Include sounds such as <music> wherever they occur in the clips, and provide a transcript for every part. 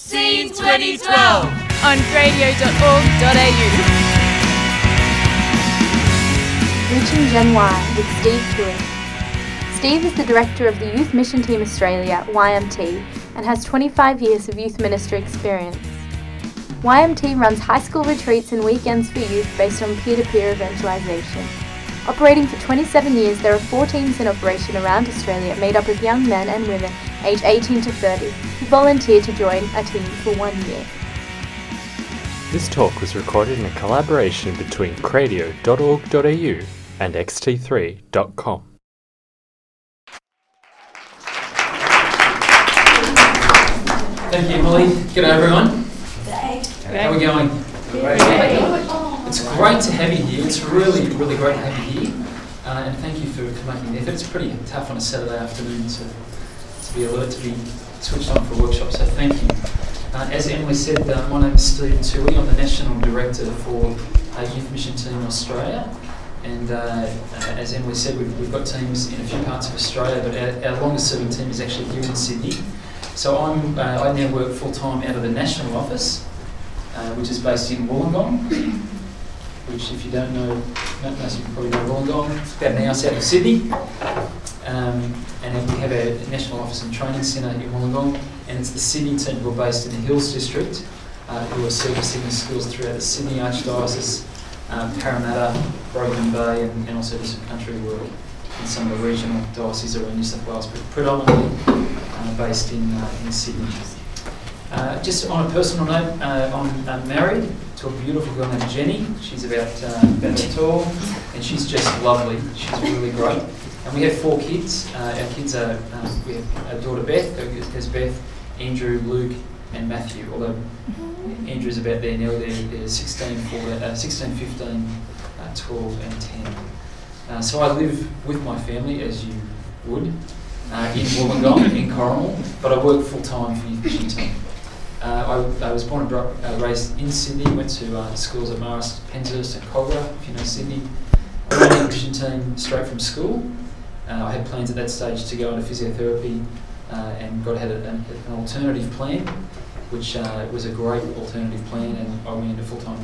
Scene 2012 on radio.org.au. Reaching Gen Y with Steve Toohey. Steve is the director of the Youth Mission Team Australia, YMT, and has 25 years of youth ministry experience. YMT runs high school retreats and weekends for youth based on peer to peer evangelisation. Operating for 27 years, there are four teams in operation around Australia made up of young men and women aged 18 to 30 who volunteer to join a team for one year. This talk was recorded in a collaboration between cradio.org.au and xt3.com. Thank you, Emily. G'day, everyone. How are we going? It's great to have you here. It's really, really great to have you here. Uh, and thank you for making the effort. It's pretty tough on a Saturday afternoon to, to be alert, to be switched on for a workshop, so thank you. Uh, as Emily said, uh, my name is Stephen Toohey. I'm the National Director for uh, Youth Mission Team Australia. And uh, uh, as Emily said, we've, we've got teams in a few parts of Australia, but our, our longest serving team is actually here in Sydney. So I'm, uh, I now work full time out of the national office, which is based in Wollongong. Which, if you don't know, most of you probably know Wollongong. It's about an hour south of Sydney. Um, and we have a national office and training centre in Wollongong, and it's the Sydney team who are based in the Hills District, uh, who are servicing the schools throughout the Sydney Archdiocese, um, Parramatta, Broken Bay, and, and also some country work in some of the regional dioceses around New South Wales, but predominantly uh, based in, uh, in Sydney. Uh, just on a personal note, uh, I'm, I'm married to a beautiful girl named Jenny. She's about uh, about that tall, and she's just lovely. She's really great. And we have four kids. Uh, our kids are um, we have a daughter Beth. There's Beth, Andrew, Luke, and Matthew. Although Andrew's about there now. They're, they're 16, 14, uh, 16, 15, uh, 12, and 10. Uh, so I live with my family, as you would, uh, in Wollongong, in Corrimal, but I work full time for Youth Mission Team. Uh, I, I, was born and uh, raised in Sydney, went to uh, schools at Marist, Penshurst, and Kogarah, if you know Sydney. I ran the Mission Team straight from school. Uh, I had plans at that stage to go into physiotherapy uh, and got had a, an, an alternative plan, which uh, was a great alternative plan, and I went into full time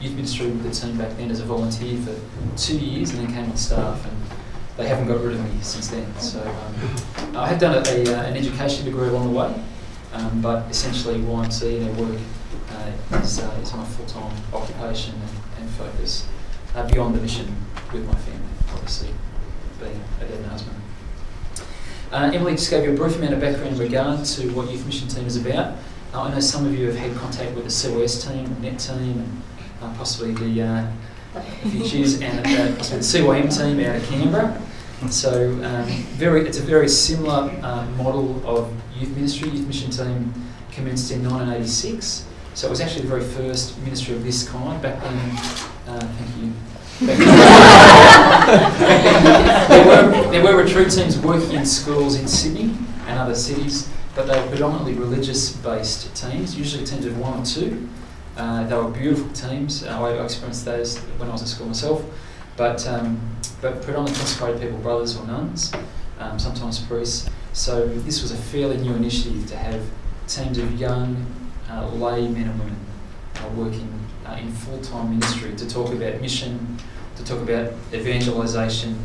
youth ministry with the team back then as a volunteer for two years, and then came on staff, and they haven't got rid of me since then. So um, I have done a, a, an education degree along the way, um, but essentially YMT and our work uh, is, uh, is my full time occupation and, and focus uh, beyond the mission with my family, obviously a husband. Uh, Emily just gave you a brief amount of background in regard to what Youth Mission Team is about. Uh, I know some of you have had contact with the COS team, the NET team, and uh, possibly the uh, if <laughs> and uh, possibly the CYM team out of Canberra. So um, very, it's a very similar uh, model of youth ministry. Youth Mission Team commenced in 1986. So it was actually the very first ministry of this kind back then. Uh, thank you. <laughs> there, were, there were retreat teams working in schools in Sydney and other cities, but they were predominantly religious-based teams, usually teams of one or two. Uh, they were beautiful teams. Uh, I experienced those when I was at school myself, but um, but predominantly consecrated people, brothers or nuns, um, sometimes priests. So this was a fairly new initiative to have teams of young uh, lay men and women uh, working uh, in full-time ministry to talk about mission, to talk about evangelisation.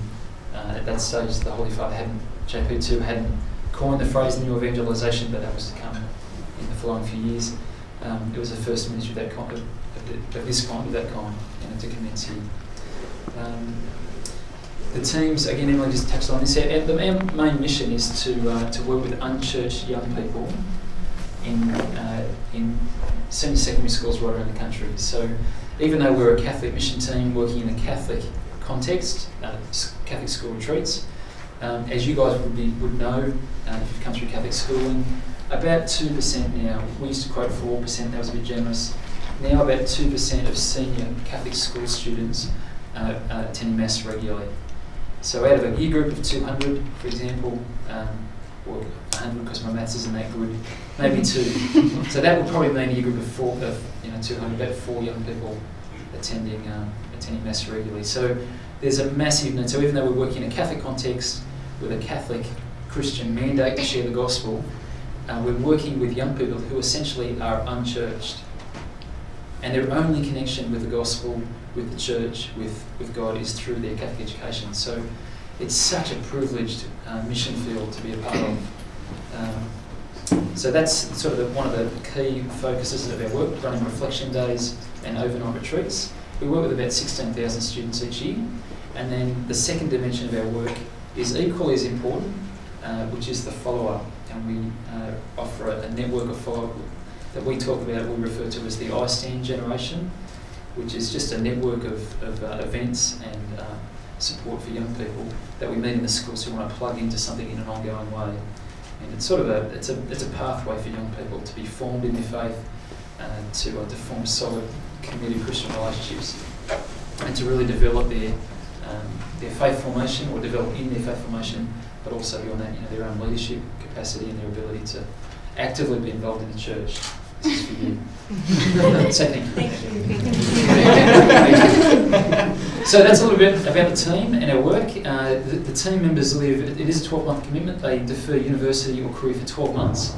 Uh, at that stage, the Holy Father hadn't, JP2 hadn't coined the phrase new evangelisation, but that was to come in the following few years. Um, it was the first ministry of that kind of, of, of this kind, of that kind, you know, to commence here. Um, the teams, again, Emily just touched on this. Our, the main mission is to uh, to work with unchurched young people in uh, in senior secondary schools right around the country. So, even though we're a Catholic mission team working in a Catholic context, uh, Catholic school retreats, um, as you guys would be would know uh, if you've come through Catholic schooling, about two percent now. We used to quote four percent. That was a bit generous. Now, about two percent of senior Catholic school students uh, uh, attend mass regularly. So out of a year group of 200, for example, um, or 100 because my maths isn't that good, maybe two. <laughs> so that would probably mean a year group of four, of you 200, about four young people attending um, attending mass regularly. So there's a massive need. So even though we're working in a Catholic context with a Catholic Christian mandate to share the gospel, uh, we're working with young people who essentially are unchurched. And their only connection with the gospel, with the church, with, with God is through their Catholic education. So it's such a privileged uh, mission field to be a part of. Um, so that's sort of the, one of the key focuses of our work, running reflection days and overnight retreats. We work with about 16,000 students each year. And then the second dimension of our work is equally as important, uh, which is the follow-up. And we uh, offer a, a network of follow-up that we talk about, we refer to as the iStand generation, which is just a network of, of uh, events and uh, support for young people that we meet in the schools who want to plug into something in an ongoing way. And it's sort of a it's a it's a pathway for young people to be formed in their faith, uh, to uh, to form solid, committed Christian relationships, and to really develop their um, their faith formation or develop in their faith formation, but also beyond that, you know, their own leadership capacity and their ability to actively be involved in the church. This is for you. so thank you. Thank you. so that's a little bit about the team and our work. Uh, the, the, team members live, it is a 12 month commitment. They defer university or career for 12 months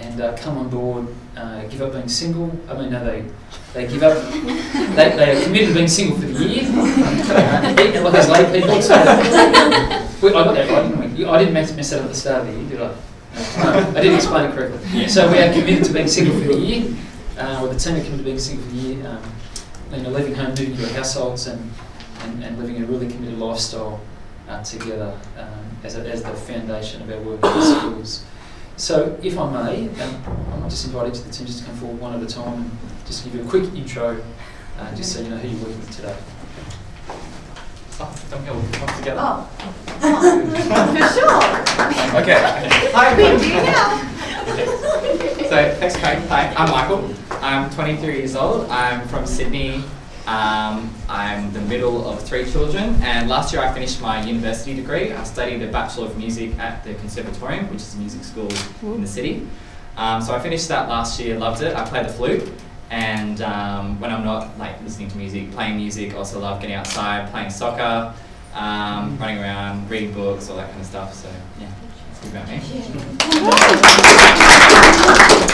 and uh, come on board, uh, give up being single. I mean, no, they, they give up, they, they are committed to being single for the year. Uh, like as lay people. So, I got that right, I didn't mess that up at the start of the year, did I? No, <laughs> I didn't explain it correctly. So we are committed to being single for the year, uh, or the team are committed to being single for the year, um, you know, leaving home, moving to households, and, and, and living a really committed lifestyle uh, together um, as, a, as the foundation of our work in the schools. So, if I may, um, I'm just invite each of the team just to come forward one at a time and just give you a quick intro, uh, just so you know who you're working with today. Oh, don't go come together. Oh. For sure. Okay. Hi, everyone. so, thanks, Craig. Hi, I'm Michael. I'm 23 years old. I'm from Sydney. Um, I'm the middle of three children, and last year I finished my university degree. I studied a Bachelor of Music at the Conservatorium, which is a music school in the city. Um, so I finished that last year, loved it. I play the flute, and um, when I'm not like listening to music, playing music, also love getting outside, playing soccer, um, running around, reading books, all that kind of stuff. So yeah, that's good about me.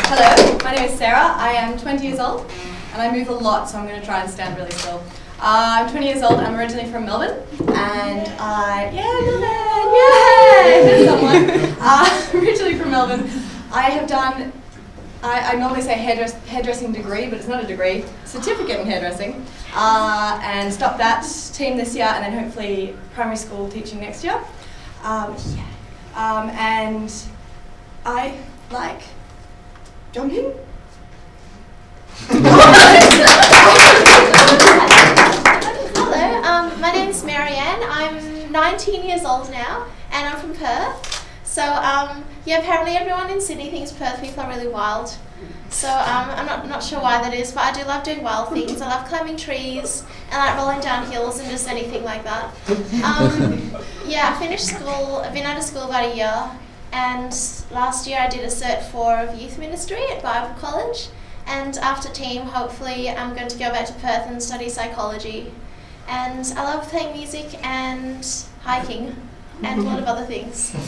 Hello, my name is Sarah. I am 20 years old and I move a lot, so I'm going to try and stand really still. Uh, I'm 20 years old. I'm originally from Melbourne, and I yeah, Melbourne, yay! Someone. <laughs> Uh, <laughs> originally from Melbourne, I have done. I, I normally say hairdress, hairdressing degree, but it's not a degree. Certificate in hairdressing, uh, and stop that team this year, and then hopefully primary school teaching next year. Um, yeah. Um, and I like jumping. Hello, um, my name is Marianne. I'm 19 years old now, and I'm from Perth. So, um, yeah, apparently everyone in Sydney thinks Perth people are really wild. So um, I'm not, not sure why that is, but I do love doing wild things. I love climbing trees and like rolling down hills and just anything like that. Um, <laughs> yeah, I finished school. I've been out of school about a year, and last year I did a cert for youth ministry at Bible College. And after team, hopefully, I'm going to go back to Perth and study psychology. And I love playing music and hiking and a lot of other things. <laughs>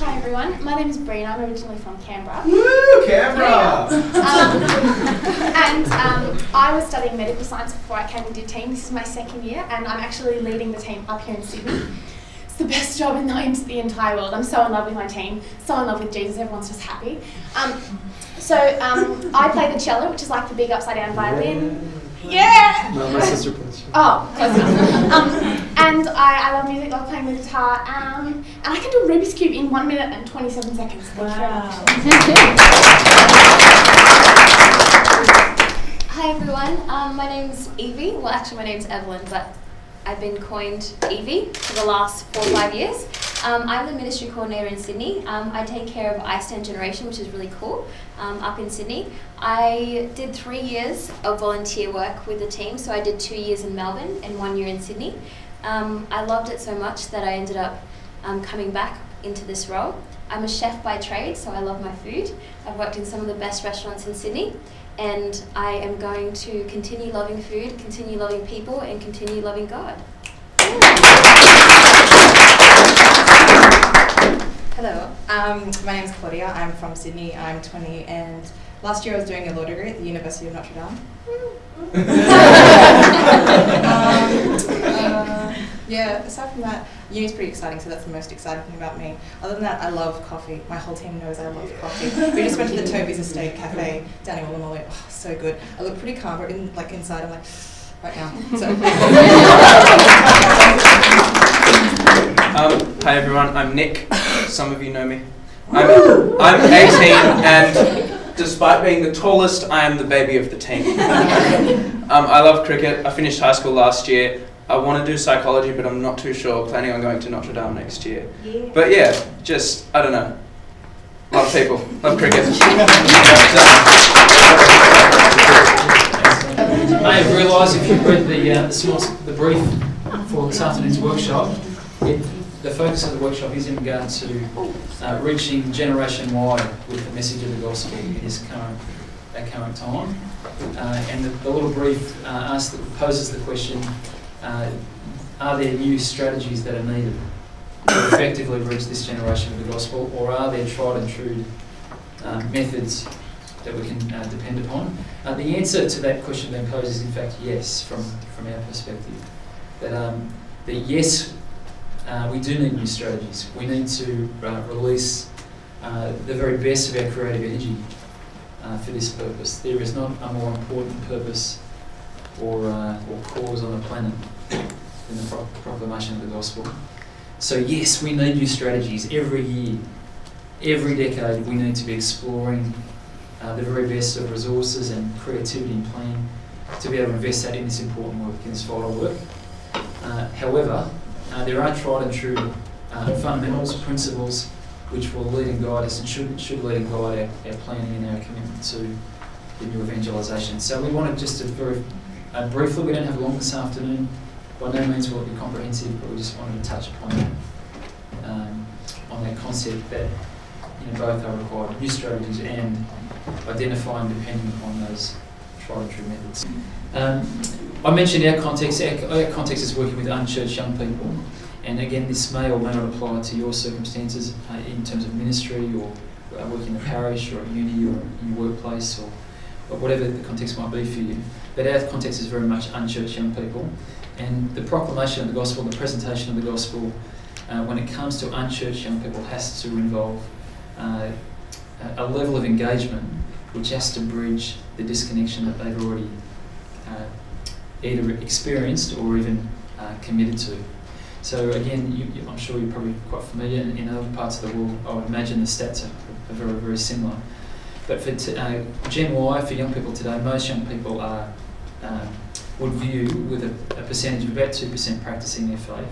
Hi everyone, my name is Brina. I'm originally from Canberra. Woo, Canberra! Um, <laughs> and um, I was studying medical science before I came and did team. This is my second year, and I'm actually leading the team up here in Sydney. It's the best job in the, in the entire world. I'm so in love with my team, so in love with Jesus. Everyone's just happy. Um, so um, I play the cello, which is like the big upside down violin. Yeah. No, my sister plays. Oh, close enough. Um, and I, I love music, I love playing the guitar, um, and I can do a Rubik's Cube in 1 minute and 27 seconds. Wow. Hi everyone, um, my name's Evie. Well, actually, my name's Evelyn, but I've been coined Evie for the last four or five years. Um, I'm the ministry coordinator in Sydney. Um, I take care of iStand Generation, which is really cool, um, up in Sydney. I did three years of volunteer work with the team, so I did two years in Melbourne and one year in Sydney. Um, I loved it so much that I ended up um, coming back into this role. I'm a chef by trade, so I love my food. I've worked in some of the best restaurants in Sydney, and I am going to continue loving food, continue loving people, and continue loving God. Hello, um, my name is Claudia. I'm from Sydney. I'm 20, and last year I was doing a law degree at the University of Notre Dame. <laughs> um, uh, yeah, aside from that, uni's pretty exciting, so that's the most exciting thing about me. Other than that, I love coffee. My whole team knows I love coffee. We just went to the Toby's Estate Cafe down in Woolloomooloo. Oh, so good. I look pretty calm, but in, like inside, I'm like <sighs> right now. So. <laughs> <laughs> Um, hi everyone, I'm Nick. Some of you know me. I'm, I'm 18 and despite being the tallest, I am the baby of the team. <laughs> Um, I love cricket. I finished high school last year. I want to do psychology, but I'm not too sure. Planning on going to Notre Dame next year. But yeah, just, I don't know. Love people. Love cricket. <laughs> I have realised if you've read the, uh, the, small, the brief for this afternoon's workshop, it, the focus of the workshop is in regard to uh, reaching Generation Y with the message of the gospel in this current, at current time. Uh, and the, the, little brief uh, asks, poses the question uh, are there new strategies that are needed to effectively reach this generation of the gospel, or are there tried and true uh, methods that we can uh, depend upon? Uh, the answer to that question then poses, in fact yes, from, from our perspective. That, um, that yes, uh, we do need new strategies. We need to uh, release uh, the very best of our creative energy uh, for this purpose. There is not a more important purpose or, uh, or cause on the planet than the pro- proclamation of the gospel. So, yes, we need new strategies every year, every decade. We need to be exploring the very best of resources and creativity and planning to be able to invest that in this important work, in this vital work. However, uh, there are tried and true uh, fundamentals, principles, which will lead and guide us and should, should lead and guide our, our planning and our commitment to the new evangelisation. So we wanted just to very briefly, we don't have long this afternoon, by no means will it be comprehensive, but we just wanted to touch upon that, um, on that concept that you know, both are required, new strategies and identifying depending upon those true methods. Um, I mentioned our context. Our, our, context is working with unchurched young people, and again, this may or may not apply to your circumstances uh, in terms of ministry or uh, working in a parish or a uni or in your workplace or, or whatever the context might be for you. But our context is very much unchurched young people, and the proclamation of the gospel, the presentation of the gospel, uh, when it comes to unchurched young people, has to involve uh, a level of engagement which has to bridge the disconnection that they've already uh, either experienced or even uh, committed to. So again, you, you, I'm sure you're probably quite familiar in, in, other parts of the world. I would imagine the stats are, are very, very similar. But for t- uh, Gen Y, for young people today, most young people are um, would view with a, a, percentage of about two percent practicing their faith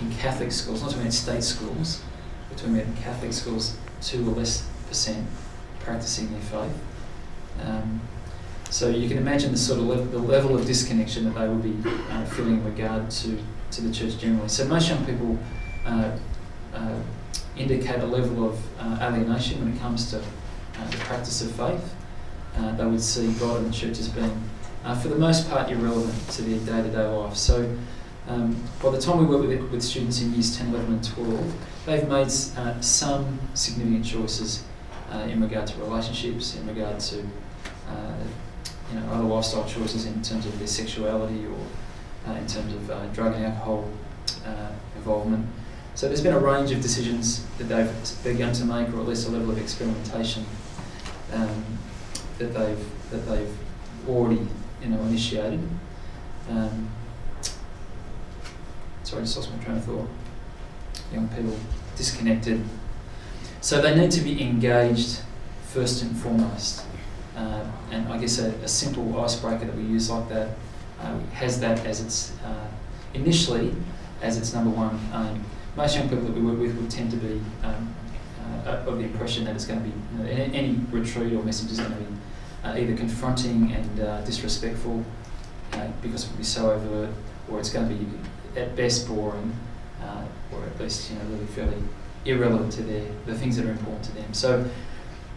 in Catholic schools. Not talking about state schools, about Catholic schools, two or less percent practicing their faith. Um, so you can imagine the sort of le- the level of disconnection that they would be uh, feeling in regard to, to the church generally. So most young people uh, uh, indicate a level of uh, alienation when it comes to uh, the practice of faith. Uh, they would see God and the church as being, for the most part, irrelevant to their day-to-day life. So um, by the time we work with, with students in years 10, 11 and 12, they've made some significant choices in regard to relationships, in regard to you know, other lifestyle choices in terms of their sexuality or uh, in terms of uh, drug and alcohol uh, involvement. So there's been a range of decisions that they've begun to make, or at least a level of experimentation um, that they've that they've already you know initiated. Um, sorry, just lost my train of thought. Young people disconnected. So they need to be engaged first and foremost. Uh, and I guess a, a, simple icebreaker that we use like that um, has that as its uh, initially as its number one aim. Most young people that we work with would tend to be um, uh, of the impression that it's going to be you know, any, any, retreat or message is going to be uh, either confronting and uh, disrespectful because it will be so overt, or it's going to be at best boring, or at least you know really fairly irrelevant to their the things that are important to them. So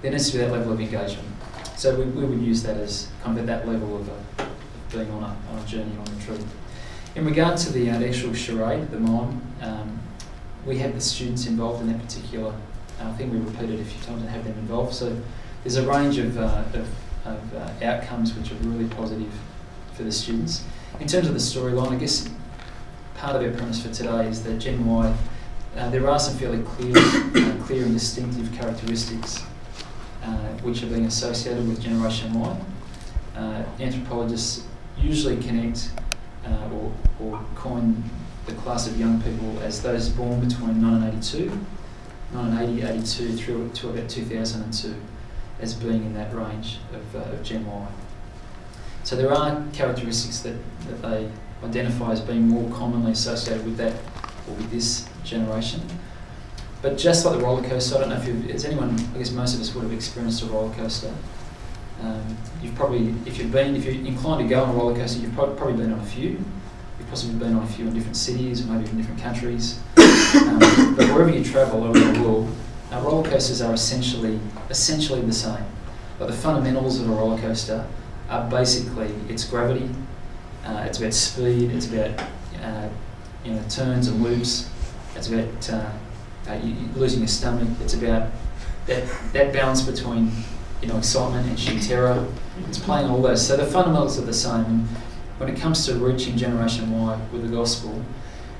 there needs to be that level of engagement. So we, we would use that as kind of that level of, uh, being on a, on a journey on a trip. In regard to the, uh, actual charade, the mime, um, we have the students involved in that particular I think we repeated a few times and have them involved. So there's a range of, uh, of, of uh, outcomes which are really positive for the students. In terms of the storyline, I guess part of our premise for today is that Gen Y, uh, there are some fairly clear, <coughs> uh, clear and distinctive characteristics uh, which are being associated with Generation Y. Uh, anthropologists usually connect uh, or, or coin the class of young people as those born between 1982, 1980, 82 through to about 2002 as being in that range of, uh, of Gen Y. So there are characteristics that, that they identify as being more commonly associated with that or with this generation. But just like the roller coaster, I don't know if you've, anyone, I guess most of us would have experienced a roller coaster. Um, you've probably, if you've been, if you're inclined to go on a roller coaster, you've pro- probably been on a few. You've possibly been on a few in different cities, or maybe in different countries. <coughs> Um, but wherever you travel around the world, uh, roller coasters are essentially essentially the same. But the fundamentals of a roller coaster are basically it's gravity, uh, it's about speed, it's about uh, you know turns and loops, it's about uh, uh, you, losing your stomach, it's about that that balance between you know excitement and sheer terror. It's playing all those. So the fundamentals are the same. When it comes to reaching Generation Y with the gospel,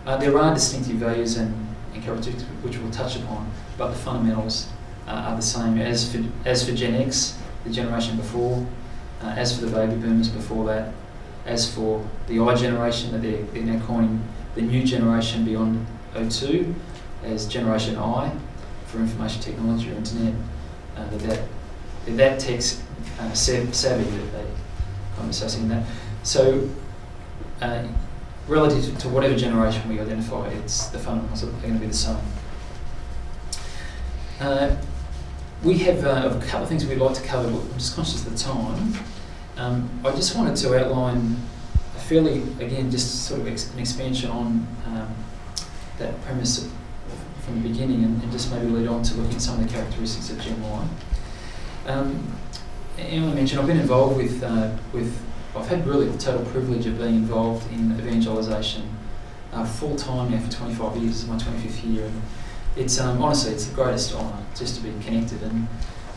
uh, there are distinctive values and, and characteristics which we'll touch upon, but the fundamentals uh, are the same as for as for Gen X, the generation before, uh, as for the baby boomers before that, as for the I generation that they're, they're now coining the new generation beyond 02 as Generation I for information technology or internet, uh, that, that, that takes uh, savvy that they kind of associating that. So, uh, relative to whatever generation we identify, it's the fundamentals are going to be the same. Uh, we have uh, a couple of things we'd like to cover, but I'm just conscious of the time. Um, I just wanted to outline a fairly, again, just sort of ex- an expansion on um, that premise from the beginning and, and, just maybe lead on to looking at some of the characteristics of Gen Y. Um, Emily mentioned I've been involved with, uh, with, I've had really the total privilege of being involved in evangelisation uh, full time now for 25 years, my 25th year. And it's um, honestly, it's the greatest honour just to be connected. And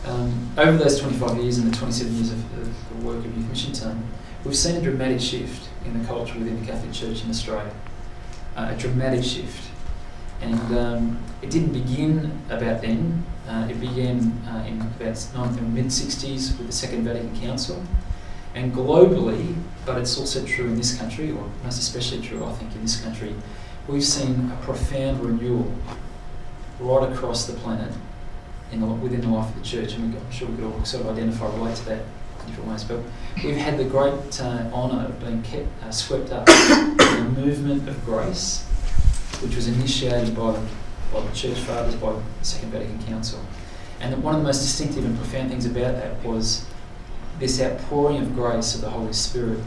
um, over those 25 years and the 27 years of, of the work of Youth Mission Team, we've seen a dramatic shift in the culture within the Catholic Church in Australia. A dramatic shift. And um, it didn't begin about then. Uh, it began uh, in about mid 60s with the Second Vatican Council. And globally, but it's also true in this country, or most especially true, I think, in this country, we've seen a profound renewal right across the planet in the, within the life of the church. And I'm sure we could all sort of identify, relate to that different ways. But we've had the great uh, honour of being kept, uh, swept up <coughs> in a movement of grace, which was initiated by the, by the church fathers, by the Second Vatican Council. And one of the most distinctive and profound things about that was this outpouring of grace of the Holy Spirit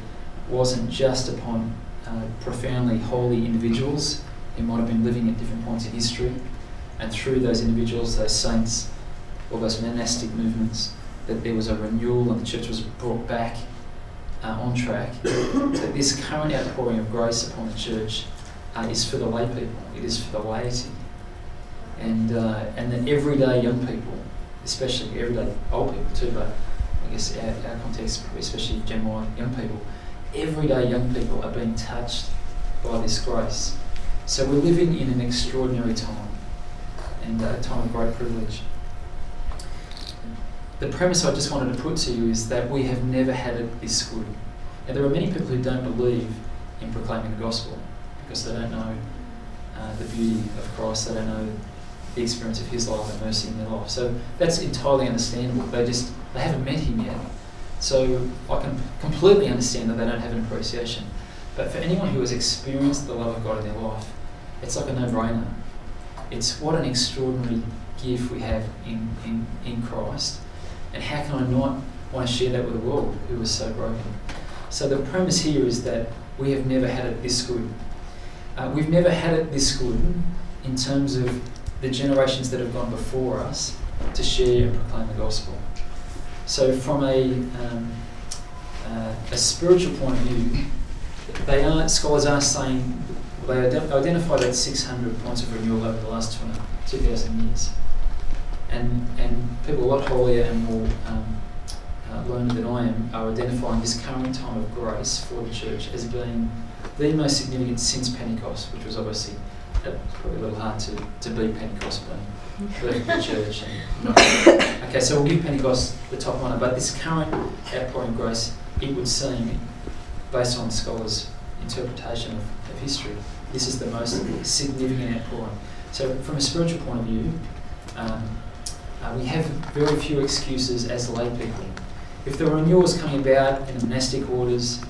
wasn't just upon uh, profoundly holy individuals who might have been living at different points in history, and through those individuals, those saints, or those monastic movements, that there was a renewal and the church was brought back uh, on track. <coughs> that this current outpouring of grace upon the church uh, is for the lay people, it is for the laity. And, uh, and the everyday young people, especially everyday old people too, but I guess our, our context, especially Gen Y young people, everyday young people are being touched by this grace. So we're living in an extraordinary time and a time of great privilege. The premise I just wanted to put to you is that we have never had it this good. And there are many people who don't believe in proclaiming the gospel because they don't know uh, the beauty of Christ, they don't know the experience of His love and mercy in their life. So that's entirely understandable. They just they haven't met Him yet. So I can completely understand that they don't have an appreciation. But for anyone who has experienced the love of God in their life, it's like a no-brainer. It's what an extraordinary gift we have in, in, in Christ. And how can I not want to share that with the world who is so broken? So the premise here is that we have never had it this good. Uh, we've never had it this good in terms of the generations that have gone before us to share and proclaim the gospel. So, from a, um, uh, a spiritual point of view, they are scholars are saying they identify that 600 points of renewal over the last 20, 2,000 years. And, and people a lot holier and more um, uh, learned than I am are identifying this current time of grace for the church as being the most significant since Pentecost, which was obviously uh, probably a little hard to, to beat Pentecost of the <laughs> church. And, <laughs> okay, so we'll give Pentecost the top honour, but this current outpouring of grace, it would seem, based on scholars' interpretation of, of history, this is the most significant outpouring. So, from a spiritual point of view, um, uh, we have very few excuses as lay people. If there were renewals coming about in the monastic orders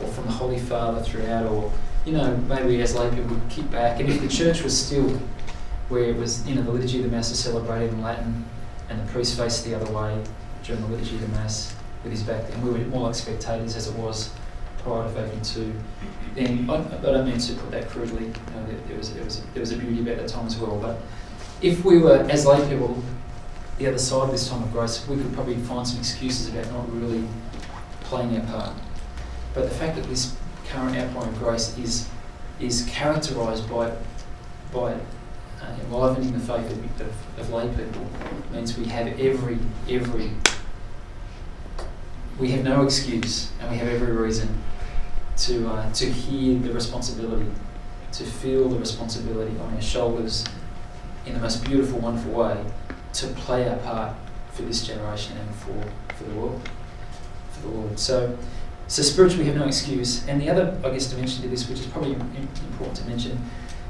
or from the Holy Father throughout, or you know, maybe as lay people would kick back, and if the church was still where it was, you know, the liturgy of the Mass is celebrated in Latin and the priest faced the other way during the liturgy of the Mass with his back, and we were more like spectators as it was prior to Vatican II, then I, I don't mean to put that crudely, you know, there, there, was, there, was, there was a beauty about that time as well, but if we were, as lay people, the other side of this time of grace, we could probably find some excuses about not really playing our part. But the fact that this current outpouring of grace is is characterised by by uh, enlivening the faith of, of, of lay people means we have every every we have no excuse and we have every reason to uh, to hear the responsibility, to feel the responsibility on our shoulders in the most beautiful, wonderful way to play our part for this generation and for, for the world, for the Lord. So, so spiritually, we have no excuse. And the other, I guess, dimension to this, which is probably important to mention,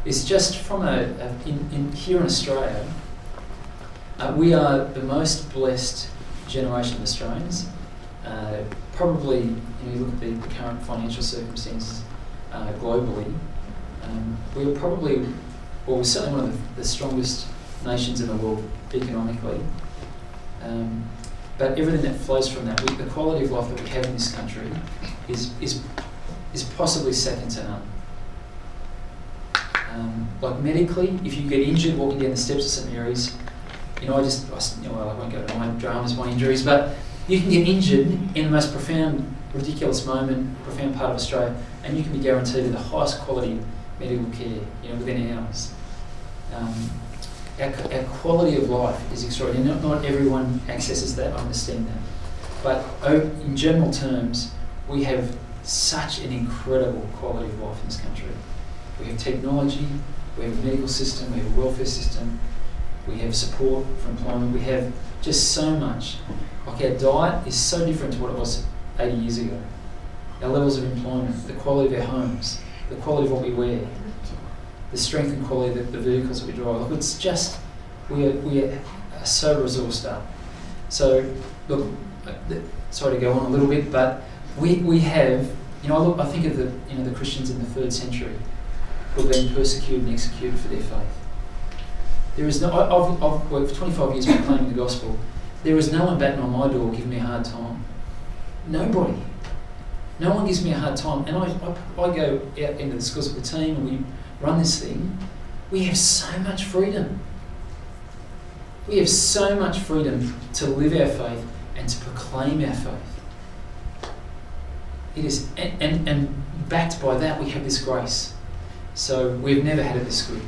is just from a, a in, in here in Australia, uh, we are the most blessed generation of Australians. Uh, probably, you, know, you look at the, the current financial circumstances uh, globally, um, we are probably, well, we're certainly one of the, the strongest nations in the world economically. Um, but everything that flows from that, we, the quality of life that we have in this country is, is, is possibly second to none. Um, like medically, if you get injured walking down the steps of St Mary's, you know, I just, I, you know, I won't go into my dramas, my injuries, but you can get injured in the most profound, ridiculous moment, profound part of Australia, and you can be guaranteed the highest quality medical care, you know, within hours. Um, our, our quality of life is extraordinary. Not, not everyone accesses that, I understand that. But in general terms, we have such an incredible quality of life in this country. We have technology, we have a medical system, we have a welfare system, we have support for employment, we have just so much. Like our diet is so different to what it was 80 years ago. Our levels of employment, the quality of our homes, the quality of what we wear, the strength and quality of the, vehicles that we drive. Look, it's just, we are, we are so resourced up. So, look, uh, sorry to go on a little bit, but we, we have, you know, I, look, I think of the, you know, the Christians in the third century who have been persecuted and executed for their faith. There is no, I've, I've worked for 25 years proclaiming the gospel. There is no one batting on my door giving me a hard time. Nobody. No one gives me a hard time. And I, I, I go out into the schools with the team and we run this thing, we have so much freedom. We have so much freedom to live our faith and to proclaim our faith. It is, and, and, and backed by that, we have this grace. So we've never had it this good.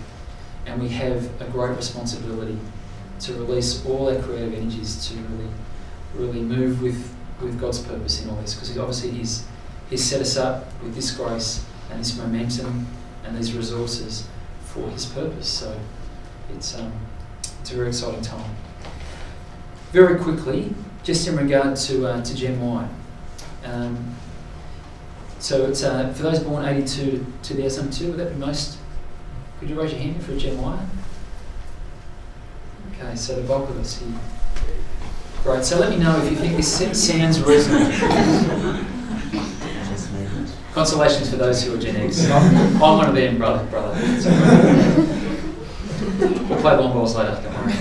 And we have a great responsibility to release all our creative energies to really, really move with, with God's purpose in all this. Because obviously He's, he's set us up with this grace and this momentum and these resources for his purpose. So it's, um, it's a very exciting time. Very quickly, just in regard to, uh, to Gen Y. Um, so it's uh, for those born 82 to 2002, would that be most? Could you raise your hand for Gen Y? Okay, so the bulk of us here. Great, so let me know if you think this sounds reasonable. <laughs> Consolations for those who are Gen X. <laughs> I'm, I'm one of them, brother. brother. we'll play long balls later. don't worry.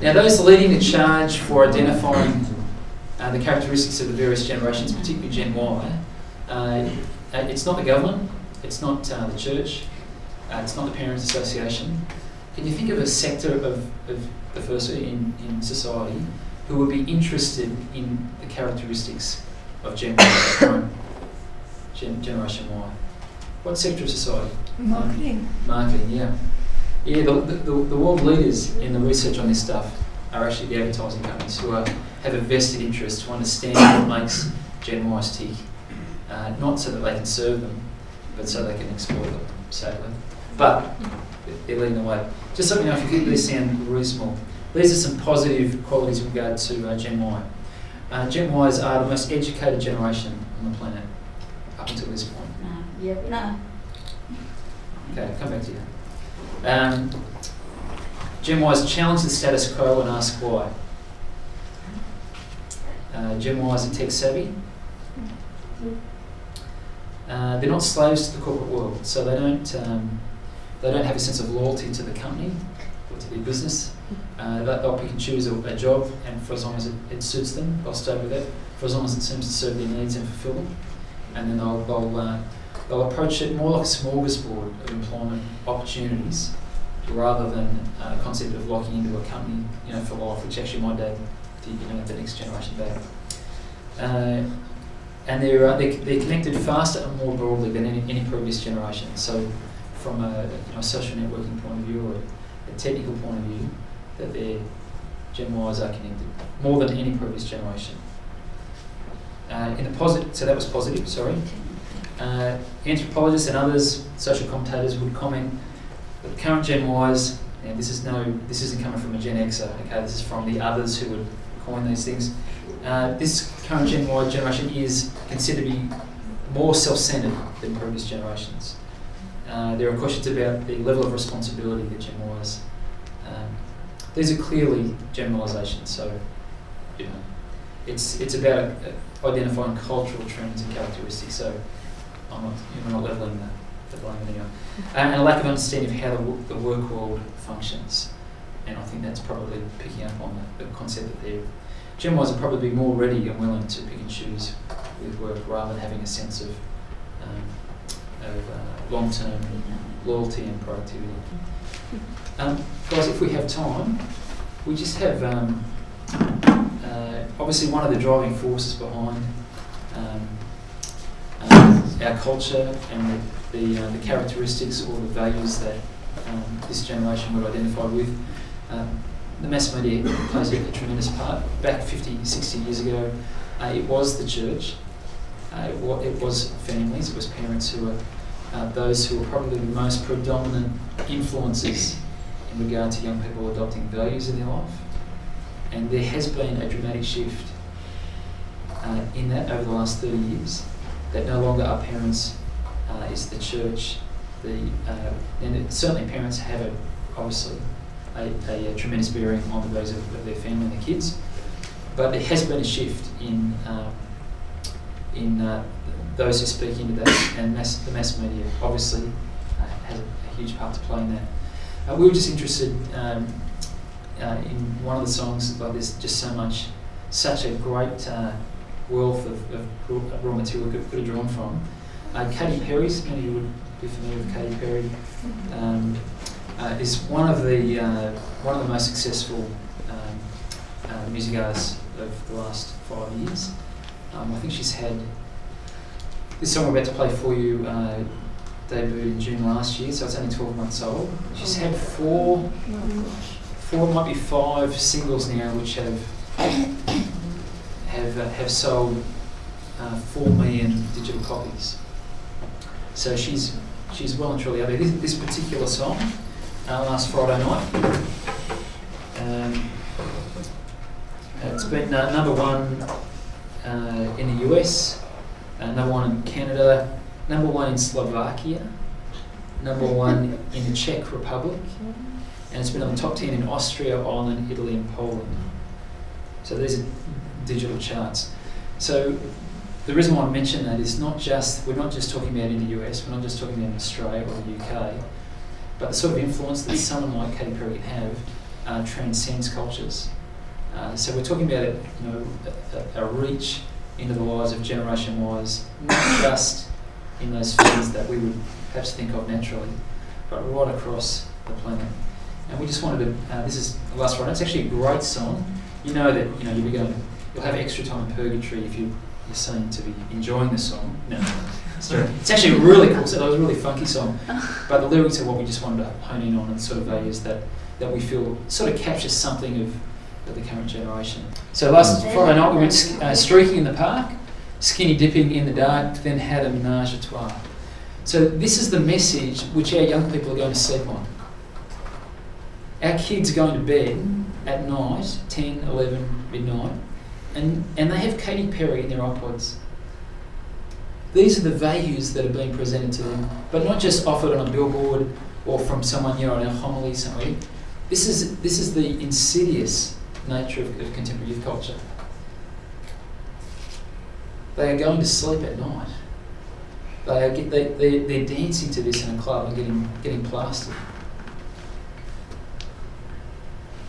now, those leading the charge for identifying uh, the characteristics of the various generations, particularly Gen Y, uh, it's not the government, it's not uh, the church, uh, it's not the Parents Association. Can you think of a sector of, of the first in, in society who would be interested in the characteristics of Gen <coughs> Y, Gen- Generation Y. What sector of society? Marketing. Um, marketing, yeah. Yeah, the, the, the world leaders in the research on this stuff are actually the advertising companies who are, have a vested interest to understand what makes Gen Ys tick. Uh, not so that they can serve them, but so they can exploit them, sadly. But they're leading the way. Just let me know if you think these sound reasonable. These are some positive qualities in regard to uh, Gen Y. Uh, Gen Ys are the most educated generation on the planet up until this point. No. Yep. No. Okay, come back to you. Um, Gen Ys challenge the status quo and ask why. Uh, Gen Ys are tech savvy. Uh, they're not slaves to the corporate world, so they don't um, they don't have a sense of loyalty to the company or to their business. Uh, they- they'll pick and choose a, a job, and for as long as it, it suits them, they'll stay with it. For as long as it seems to serve their needs and fulfil them, and then they'll they'll, uh, they'll approach it more like a smorgasbord of employment opportunities, rather than a concept of locking into a company, you know, for life, which actually my dad did, you know, the next generation back. Uh, and they're, uh, they're, they're connected faster and more broadly than any, any previous generation. So, from a you know, social networking point of view or a technical point of view, that their Gen Ys are connected more than any previous generation. Uh, in the positive, so that was positive. Sorry. Uh, anthropologists and others, social commentators would comment that current Gen Ys. Now, this is no, this isn't coming from a Gen Xer. Okay, this is from the others who would coin these things. Uh, this current Gen Y generation is considered to be more self-centered than previous generations. Uh, there are questions about the level of responsibility that Gen Ys. Um, these are clearly generalisations, so you know, it's it's about uh, identifying cultural trends and characteristics. So I'm not, you know, not leveling the, the blame anyone. Uh, and a lack of understanding of how the, the work world functions. And I think that's probably picking up on the, the concept that they're Ys are probably more ready and willing to pick and choose with work rather than having a sense of, um, of uh, long term loyalty and productivity. Um, guys, if we have time, we just have um, uh, obviously one of the driving forces behind um, uh, our culture and the, the, uh, the characteristics or the values that um, this generation would identify with. Um, the mass media plays a tremendous part. Back 50, 60 years ago, uh, it was the church, uh, it, it was families, it was parents who were uh, those who were probably the most predominant influences in regard to young people adopting values in their life. And there has been a dramatic shift uh, in that over the last 30 years, that no longer our parents, uh, it's the church, the, uh, and it, certainly parents have a, obviously a, a, a tremendous bearing on the values of, of their family and their kids. But there has been a shift in um, in uh, those who speak into that, and mass, the mass media obviously uh, has a, a huge part to play in that. Uh, we were just interested um, uh, in one of the songs. Like there's just so much, such a great uh, wealth of, of raw- material could, could have drawn from. Uh, Katy Perry's, many of you would be familiar with Katy Perry. Um, uh, is one of the uh, one of the most successful um, uh, music artists of the last five years. Um, I think she's had this song we're about to play for you. Debuted in June last year, so it's only 12 months old. She's had four, four might be five singles now, which have have uh, have sold uh, four million digital copies. So she's she's well and truly out there. This, this particular song, uh, last Friday night. Um, it's been uh, number one uh, in the US, uh, number one in Canada, number one in Slovakia, number one in the Czech Republic, and it's been on the top 10 in Austria, Ireland, Italy, and Poland. So these are digital charts. So the reason why I mention that is not just, we're not just talking about in the US, we're not just talking about in Australia or the UK, but the sort of influence that someone like Katy Perry can have uh, transcends cultures. Uh, so we're talking about you know a, a, reach into the lives of Generation Ys, not just in those spheres that we would perhaps think of naturally, but right across the planet. And we just wanted to. Uh, this is the last one. It's actually a great song. You know that you know you'll be going. You'll have extra time in purgatory if you you're saying to be enjoying the song. No, it's actually a really cool. It was a really funky song, <laughs> but the lyrics are what we just wanted to hone in on and sort of values that that we feel sort of captures something of, of the current generation. So last Friday night we went uh, streaking in the park, skinny dipping in the dark, then had a menage a trois. So this is the message which our young people are going to sleep on. Our kids are going to bed at night, 10, 11, midnight, and, and they have Katy Perry in their iPods. These are the values that are being presented to them, but not just offered on a billboard or from someone, you know, in a homily somewhere. This is, this is the insidious nature of, of contemporary youth culture. They are going to sleep at night. They are they, they, they're dancing to this in a club and getting, getting plastered.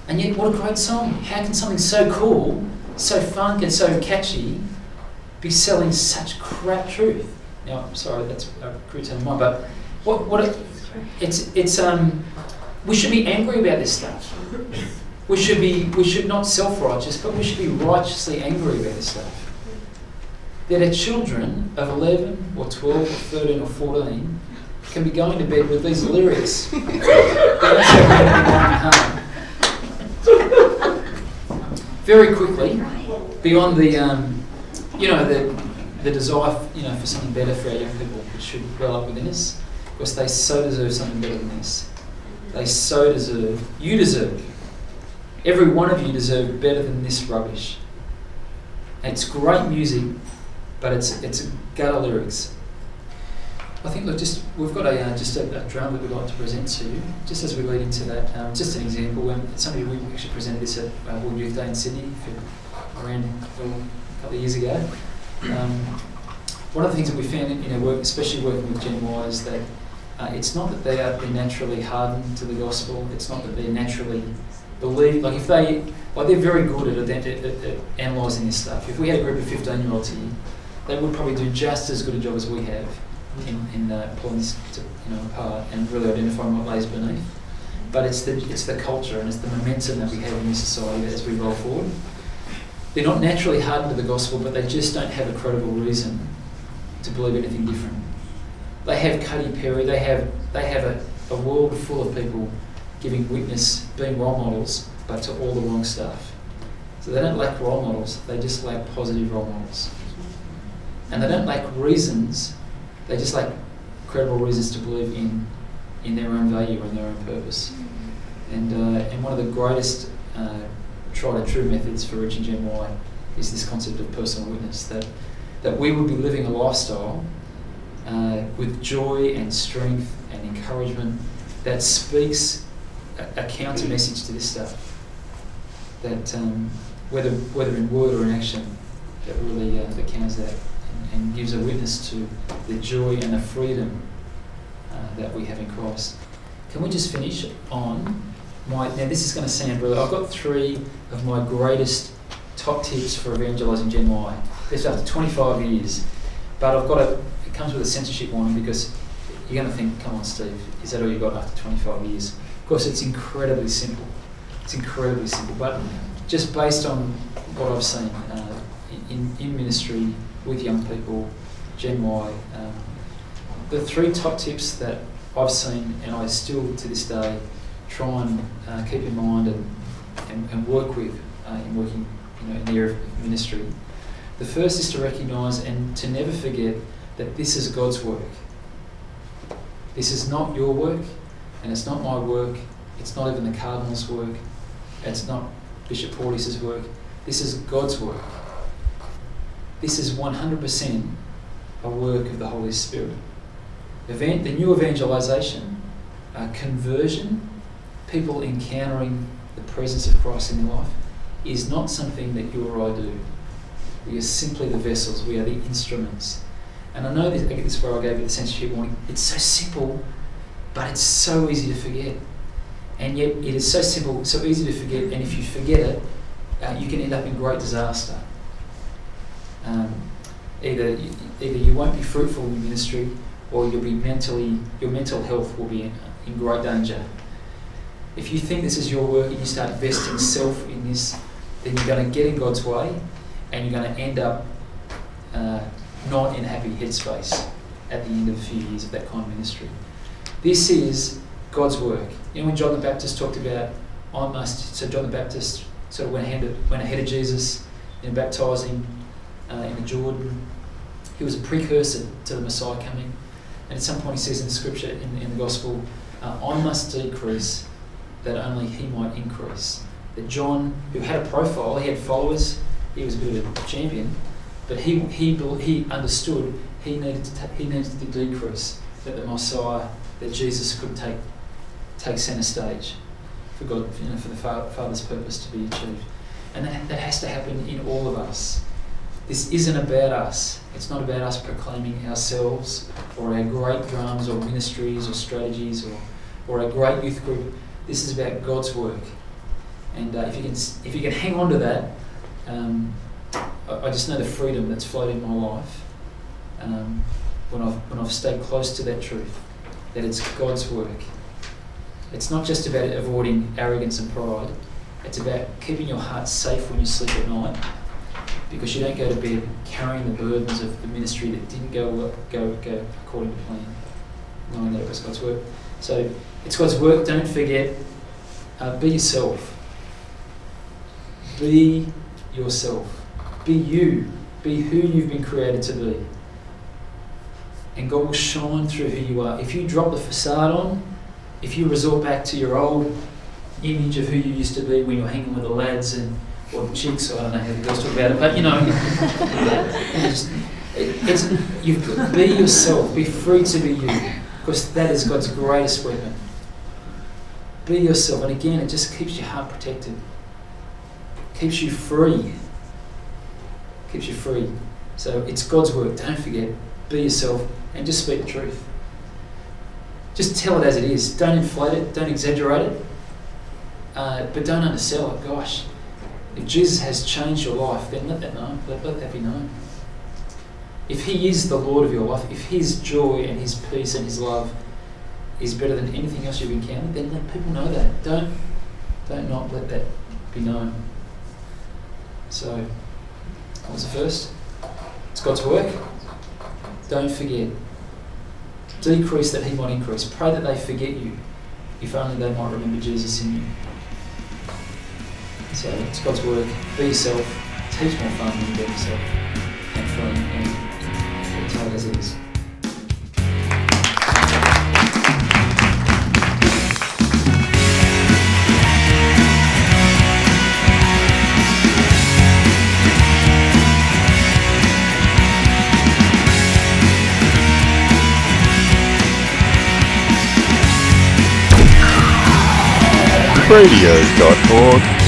And yet, what a great song. How can something so cool, so funk, and so catchy be selling such crap truth? Now, sorry, that's a crude term of mine, but what, what it, it's, it's, um, we should be angry about this stuff. We should be, we should not self-righteous, but we should be righteously angry about this stuff. That our children of 11 or 12 or 13 or 14 can be going to bed with these lyrics. <laughs> Very quickly, beyond the, um, you know, the, the desire, you know, for something better for our young people, which should well up within us, because they so deserve something better than this. They so deserve, you deserve, every one of you deserve better than this rubbish. It's great music, but it's it's gutter lyrics. I think look, just we've got a uh, just a, a, drum that we'd like to present to you, just as we lead into that. Um, just an example. When somebody we actually presented this at uh, World Youth Day in Sydney around well, a couple of years ago. Um, one of the things that we found, you know, work, especially working with Gen Y, is that uh, it's not that they are they're naturally hardened to the gospel. It's not that they're naturally believe. Like if they, like they're very good at, at, at, at analysing this stuff. If we had a group of fifteen-year-olds here, they would probably do just as good a job as we have in, in uh, pulling this to, you know, apart and really identifying what lays beneath. But it's the, it's the culture and it's the momentum that we have in this society as we roll forward. They're not naturally hardened to the gospel, but they just don't have a credible reason to believe anything different. They have Katy Perry, they have, they have a, a world full of people giving witness, being role models, but to all the wrong stuff. So they don't lack role models, they just lack positive role models. And they don't like reasons they just like credible reasons to believe in, in their own value and their own purpose. And, uh, and one of the greatest uh, tried and true methods for reaching Gen Y is this concept of personal witness that, that we would be living a lifestyle uh, with joy and strength and encouragement that speaks a, a counter message to this stuff. That um, whether, whether in word or in action, that really uh, that counters that and gives a witness to the joy and the freedom uh, that we have in Christ. Can we just finish on my. Now, this is going to sound really. I've got three of my greatest top tips for evangelising Gen Y. This after 25 years. But I've got a. It comes with a censorship warning because you're going to think, come on, Steve, is that all you got after 25 years? Of course, it's incredibly simple. It's incredibly simple. But just based on what I've seen uh, in, in ministry with young people, Gen Y. Um, the three top tips that I've seen, and I still to this day try and uh, keep in mind and, and, and work with uh, in working you know, in the area of ministry. The first is to recognise and to never forget that this is God's work. This is not your work, and it's not my work. It's not even the Cardinal's work. It's not Bishop Porteous's work. This is God's work. This is 100% a work of the Holy Spirit. Event, the new evangelization, uh, conversion, people encountering the presence of Christ in their life, is not something that you or I do. We are simply the vessels, we are the instruments. And I know this, this is where I gave you the censorship warning. It's so simple, but it's so easy to forget. And yet, it is so simple, so easy to forget, and if you forget it, uh, you can end up in great disaster um, either either you won't be fruitful in ministry, or you'll be mentally your mental health will be in, in great danger. If you think this is your work and you start investing self in this, then you're going to get in God's way, and you're going to end up uh, not in a happy headspace at the end of a few years of that kind of ministry. This is God's work. You know, when John the Baptist talked about, I must, so John the Baptist sort of went ahead went ahead of Jesus in baptizing uh, in the Jordan. He was a precursor to the Messiah coming. And at some point he says in the scripture, in, in the gospel, uh, I must decrease that only he might increase. That John, who had a profile, he had followers, he was a bit of a champion, but he, he, he understood he needed, to he needed to decrease, that the Messiah, that Jesus could take, take centre stage for God, you know, for the Father's purpose to be achieved. And that, that has to happen in all of us. This isn't about us. It's not about us proclaiming ourselves or our great drums or ministries or strategies or, or our great youth group. This is about God's work. And uh, if, you can, if you can hang on to that, um, I, I, just know the freedom that's flowed in my life um, when, I've, when I've stayed close to that truth, that it's God's work. It's not just about avoiding arrogance and pride, it's about keeping your heart safe when you sleep at night because you don't go to bed carrying the burdens of the ministry that didn't go, go, go according to plan, knowing that it was God's work. So it's God's work, don't forget, uh, be yourself. Be yourself. Be you. Be who you've been created to be. And God will shine through who you are. If you drop the facade on, if you resort back to your old image of who you used to be when you were hanging with the lads and or the chicks, I don't know how the girls talk about it, but you know, <laughs> it's, it's you be yourself, be free to be you, because that is God's greatest weapon. Be yourself, and again, it just keeps your heart protected, keeps you free, keeps you free. So it's God's work. Don't forget, be yourself, and just speak the truth. Just tell it as it is. Don't inflate it. Don't exaggerate it. Uh, but don't undersell it. Gosh, if Jesus has changed your life, then let that know. Let, let that be known. If He is the Lord of your life, if His joy and His peace and His love is better than anything else you've encountered, then let people know that. Don't, don't not let that be known. So, that was the first? It's God's work. Don't forget. Decrease that He might increase. Pray that they forget you, if only they might remember Jesus in you. So it's God's work. Be yourself. Teach more fun than be yourself. Have fun and tell it as it is.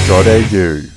radio.org.au